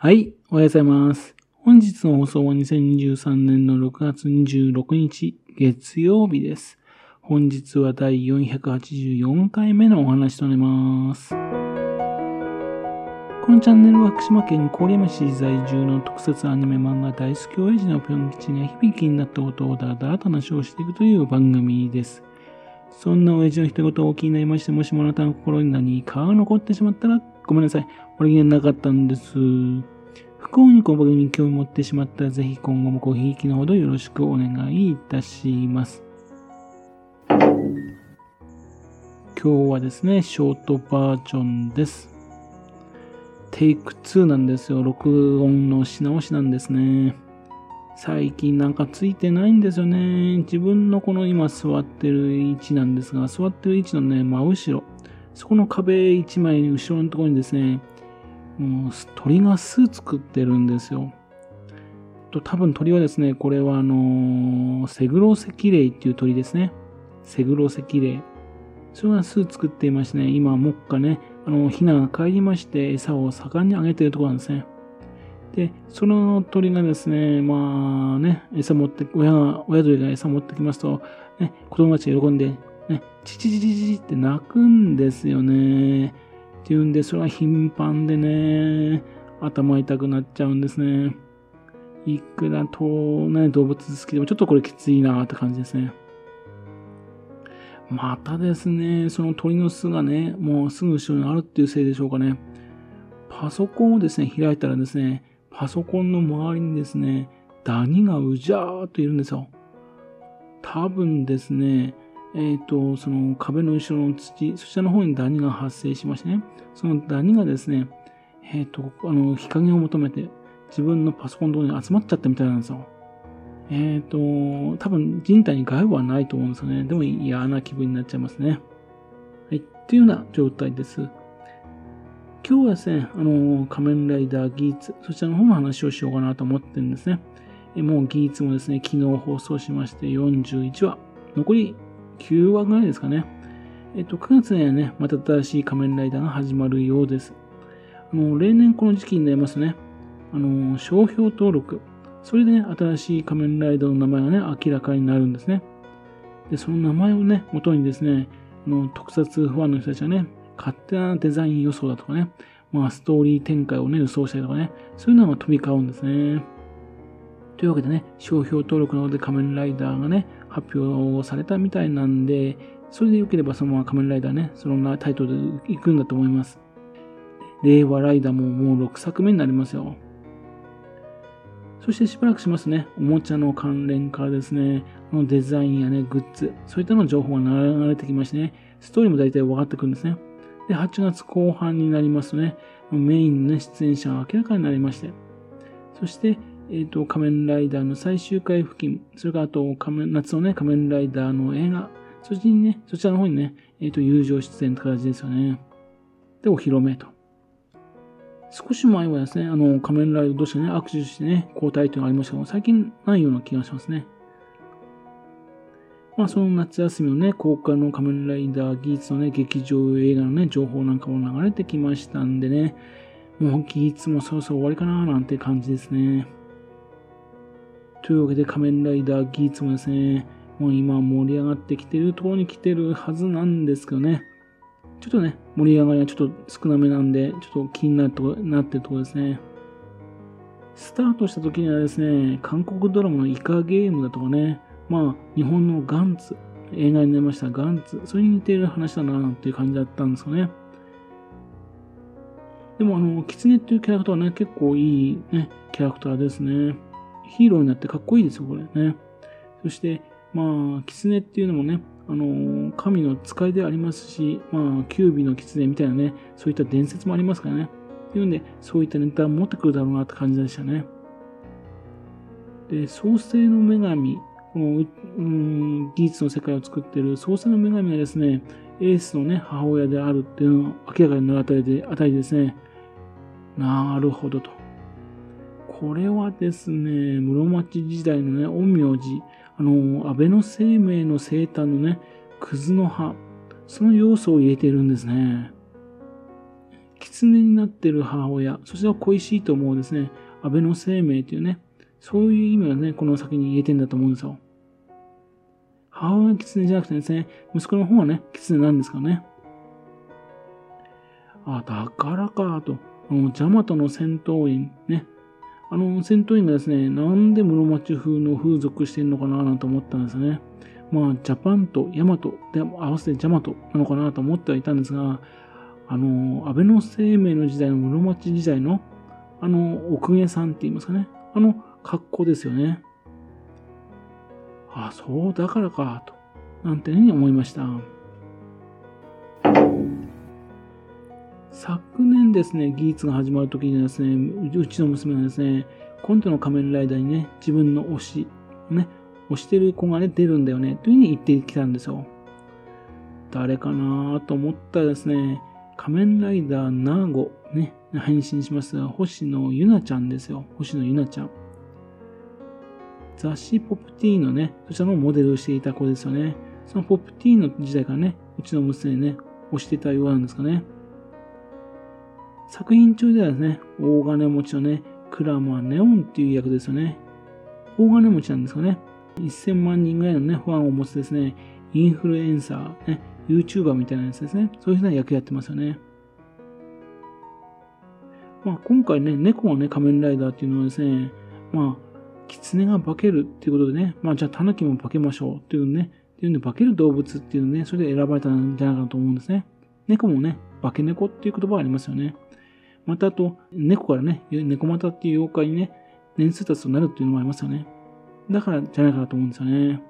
はい、おはようございます。本日の放送は2023年の6月26日、月曜日です。本日は第484回目のお話となります。このチャンネルは福島県郡山市在住の特撮アニメ漫画大好き親父のぴょん吉が響きになったことをだらだらと話をしていくという番組です。そんな親父の一言を気になりまして、もしもあなたの心に何かが残ってしまったら、ごめんなさい。俺にはなかったんです。不幸にこの番組に興味持ってしまったら、ぜひ今後もごひいきのほどよろしくお願いいたします。今日はですね、ショートバージョンです。テイク2なんですよ。録音のし直しなんですね。最近なんかついてないんですよね。自分のこの今座ってる位置なんですが、座ってる位置のね、真後ろ。そこの壁一枚に後ろのところにですね、もう鳥が巣作ってるんですよ。と多分鳥はですね、これはあのーセグロセキレイっていう鳥ですね。セグロセキレイ。それが巣作っていましてね、今、目下ね、あの、ヒナが帰りまして、餌を盛んにあげてるところなんですね。で、その鳥がですね、まあね、餌持って、親が、親鳥が餌持ってきますと、ね、子供たちが喜んで、ね、チチチチチって鳴くんですよね。っていうんで、それは頻繁でね、頭痛くなっちゃうんですね。いくらと、ね、動物好きでもちょっとこれきついなって感じですね。またですね、その鳥の巣がね、もうすぐ後ろにあるっていうせいでしょうかね。パソコンをですね、開いたらですね、パソコンの周りにですね、ダニがうじゃーっといるんですよ。多分ですね、えっ、と、その壁の後ろの土、そちらの方にダニが発生しましてね、そのダニがですね、えっ、と、あの、日陰を求めて、自分のパソコンのとこに集まっちゃったみたいなんですよ。えっ、と、多分人体に害はないと思うんですよね。でも嫌な気分になっちゃいますね。はい。っていうような状態です。今日はですね、あの、仮面ライダーギーツ、そちらの方の話をしようかなと思ってるんですね。えもうギーツもですね、昨日放送しまして41話、残り9話ぐらいですかね。えっと、9月にはね、また新しい仮面ライダーが始まるようです。あの、例年この時期になりますね、あの、商標登録、それでね、新しい仮面ライダーの名前がね、明らかになるんですね。で、その名前をね、元にですね、あの特撮ファンの人たちはね、勝手なデザイン予想だとかね、まあ、ストーリー展開をね、予想したりとかね、そういうのが飛び交うんですね。というわけでね、商標登録なので仮面ライダーがね、発表されたみたいなんで、それで良ければそのまま仮面ライダーね、そのタイトルで行くんだと思います。令和ライダーももう6作目になりますよ。そしてしばらくしますね、おもちゃの関連からですね、のデザインやね、グッズ、そういったの情報が流れてきましてね、ストーリーも大体分かってくるんですね。で、8月後半になりますとね、メインの、ね、出演者が明らかになりまして、そして、えっ、と、仮面ライダーの最終回付近、それからあと、仮面夏のね、仮面ライダーの映画、そっちにね、そちらの方にね、えっ、と、友情出演って形ですよね。で、お披露目と。少し前はですね、あの、仮面ライダー同士がね、握手してね、交代というのがありましたけど、最近ないような気がしますね。まあ、その夏休みのね、公開の仮面ライダーギーツのね、劇場映画のね、情報なんかも流れてきましたんでね、もうギーツもそろそろ終わりかななんて感じですね。というわけで仮面ライダーギーツもですね、もう今盛り上がってきてるところに来てるはずなんですけどね、ちょっとね、盛り上がりはちょっと少なめなんで、ちょっと気になるとこなってるところですね。スタートした時にはですね、韓国ドラマのイカゲームだとかね、まあ、日本のガンツ、映画になりましたガンツ、それに似ている話だな、なんていう感じだったんですかね。でも、あの、キツネっていうキャラクターはね、結構いいね、キャラクターですね。ヒーローになってかっこいいですよ、これね。そして、まあ、キツネっていうのもね、あの、神の使いでありますし、まあ、キュービのキツネみたいなね、そういった伝説もありますからね。っていうんで、そういったネタを持ってくるだろうなって感じでしたね。で、創世の女神、この、うん、技術の世界を作ってる創世の女神がですね、エースのね、母親であるっていうのを明らかになるあたりで、あたりですね、なるほどと。これはですね、室町時代のね、陰陽師、あの、安倍の生命の生誕のね、クズの葉、その要素を入れているんですね。狐になってる母親、そちらを恋しいと思うですね、安倍の生命というね、そういう意味がね、この先に言えてんだと思うんですよ。母親は狐じゃなくてですね、息子の方はね、狐なんですかね。あ、だからか、と。あの、ジャマトの戦闘員、ね。あの、戦闘員がですね、なんで室町風の風俗してんのかななんて思ったんですね。まあ、ジャパンとヤマトで合わせてジャマトなのかなと思ってはいたんですが、あの、安倍の生命の時代の室町時代の、あの、奥下さんって言いますかね。あの格好ですよね。あ、そうだからか、と、なんてね、思いました。昨年ですね、技術が始まるときにですね、うちの娘がですね、今度の仮面ライダーにね、自分の推し、ね、推してる子がね、出るんだよね、というふうに言ってきたんですよ。誰かなと思ったらですね、仮面ライダーナーゴ、ね、変身します星野ゆなちゃんですよ。星野ゆなちゃん。雑誌ポップティーのね、そちらのモデルをしていた子ですよね。そのポップティーの時代からね、うちの娘ね、推してたようなんですかね。作品中ではですね、大金持ちのね、クラマーネオンっていう役ですよね。大金持ちなんですかね。1000万人ぐらいのね、ファンを持つですね、インフルエンサー、ね、YouTuber みたいなやつですね。そういうふうな役やってますよね。まあ、今回ね、猫がね、仮面ライダーっていうのはですね、まあ、狐が化けるっていうことでね、まあ、じゃあ、タヌキも化けましょうっていうね、っていうんで、化ける動物っていうのね、それで選ばれたんじゃないかなと思うんですね。猫もね、化け猫っていう言葉がありますよね。またあと、猫からね、猫股っていう妖怪にね、年数経つとなるっていうのもありますよね。だからじゃないかなと思うんですよね。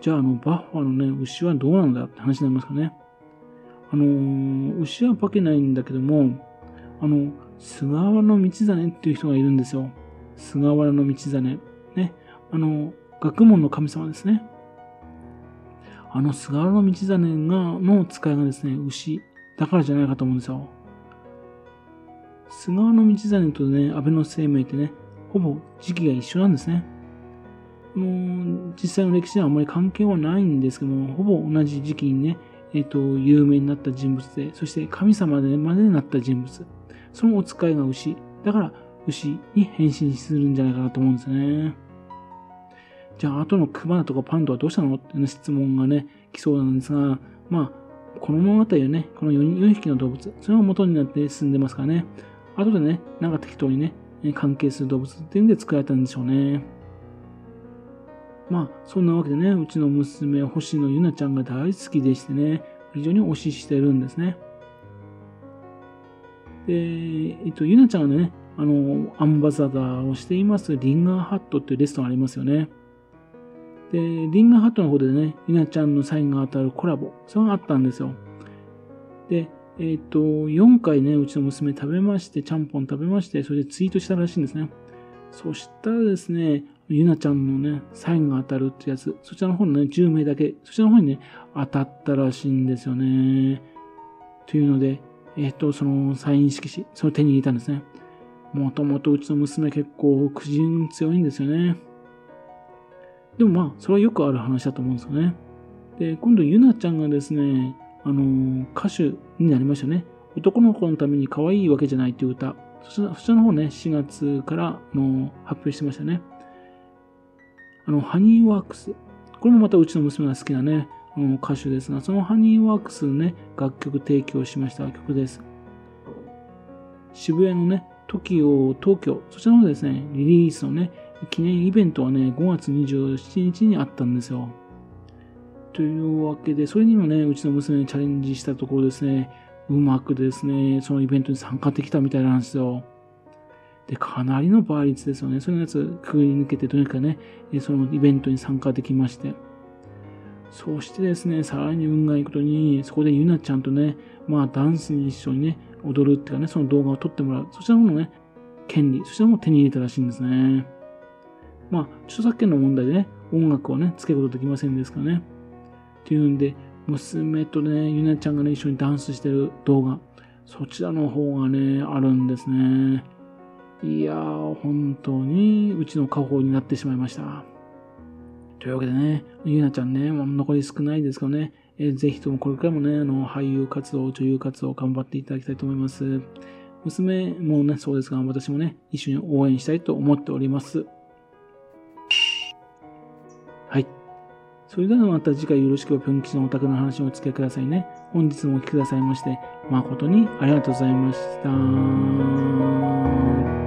じゃあ、あの、バッファのね、牛はどうなんだって話になりますかね。あのー、牛は化けないんだけども、あの、菅原道真っていう人がいるんですよ。菅原道真。ね。あの、学問の神様ですね。あの菅原道真が、の使いがですね、牛だからじゃないかと思うんですよ。菅原道真とね、安倍の生命ってね、ほぼ時期が一緒なんですね。もう実際の歴史ではあまり関係はないんですけども、ほぼ同じ時期にね、えっ、ー、と、有名になった人物で、そして神様でまでになった人物。そのお使いが牛。だから、牛に変身するんじゃないかなと思うんですね。じゃあ、後のクマとかパンダはどうしたのっていう質問がね、来そうなんですが、まあ、この物語はね、この 4, 4匹の動物、それが元になって進んでますからね、後でね、なんか適当にね、関係する動物っていうんで作られたんでしょうね。まあ、そんなわけでね、うちの娘、星野ゆなちゃんが大好きでしてね、非常に推ししてるんですね。で、えっと、ゆなちゃんはね、あの、アンバサダーをしていますリンガーハットっていうレストランありますよね。で、リンガーハットの方でね、ゆなちゃんのサインが当たるコラボ、それがあったんですよ。で、えっ、と、4回ね、うちの娘食べまして、ちゃんぽん食べまして、それでツイートしたらしいんですね。そしたらですね、ゆなちゃんのね、サインが当たるってやつ、そちらの方のね、10名だけ、そちらの方にね、当たったらしいんですよね。というので、えっ、と、そのサイン色紙、それを手に入れたんですね。もともとうちの娘結構、苦人強いんですよね。でもまあ、それはよくある話だと思うんですよね。で、今度ゆなちゃんがですね、あの、歌手になりましたね。男の子のために可愛いわけじゃないっていう歌。そちらの方ね、4月からの発表してましたね。あの、ハニーワークス。これもまたうちの娘が好きなね、あの歌手ですが、そのハニーワークスね、楽曲提供しました曲です。渋谷のね、TOKIO 東京、そちらのですね、リリースのね、記念イベントはね、5月27日にあったんですよ。というわけで、それにもね、うちの娘にチャレンジしたところですね、うまくですね、そのイベントに参加できたみたいなんですよ。で、かなりの倍率ですよね。そのやつくぐり抜けて、とにかくね、そのイベントに参加できまして。そしてですね、さらに運がいくことに、そこでゆなちゃんとね、まあダンスに一緒にね、踊るっていうかね、その動画を撮ってもらう。そちらのね、権利、そちらも手に入れたらしいんですね。まあ、著作権の問題でね、音楽をね、つけることできませんですからね。っていうんで、娘とね、ゆなちゃんがね、一緒にダンスしてる動画、そちらの方がね、あるんですね。いやー、本当にうちの家宝になってしまいました。というわけでね、ゆなちゃんね、もう残り少ないですけどね、えー、ぜひともこれからもね、あの、俳優活動、女優活動頑張っていただきたいと思います。娘もね、そうですが、私もね、一緒に応援したいと思っております。それではまた次回よろしくぴょん吉のお宅の話をお付けくださいね。本日もお聴きくださいまして、誠にありがとうございました。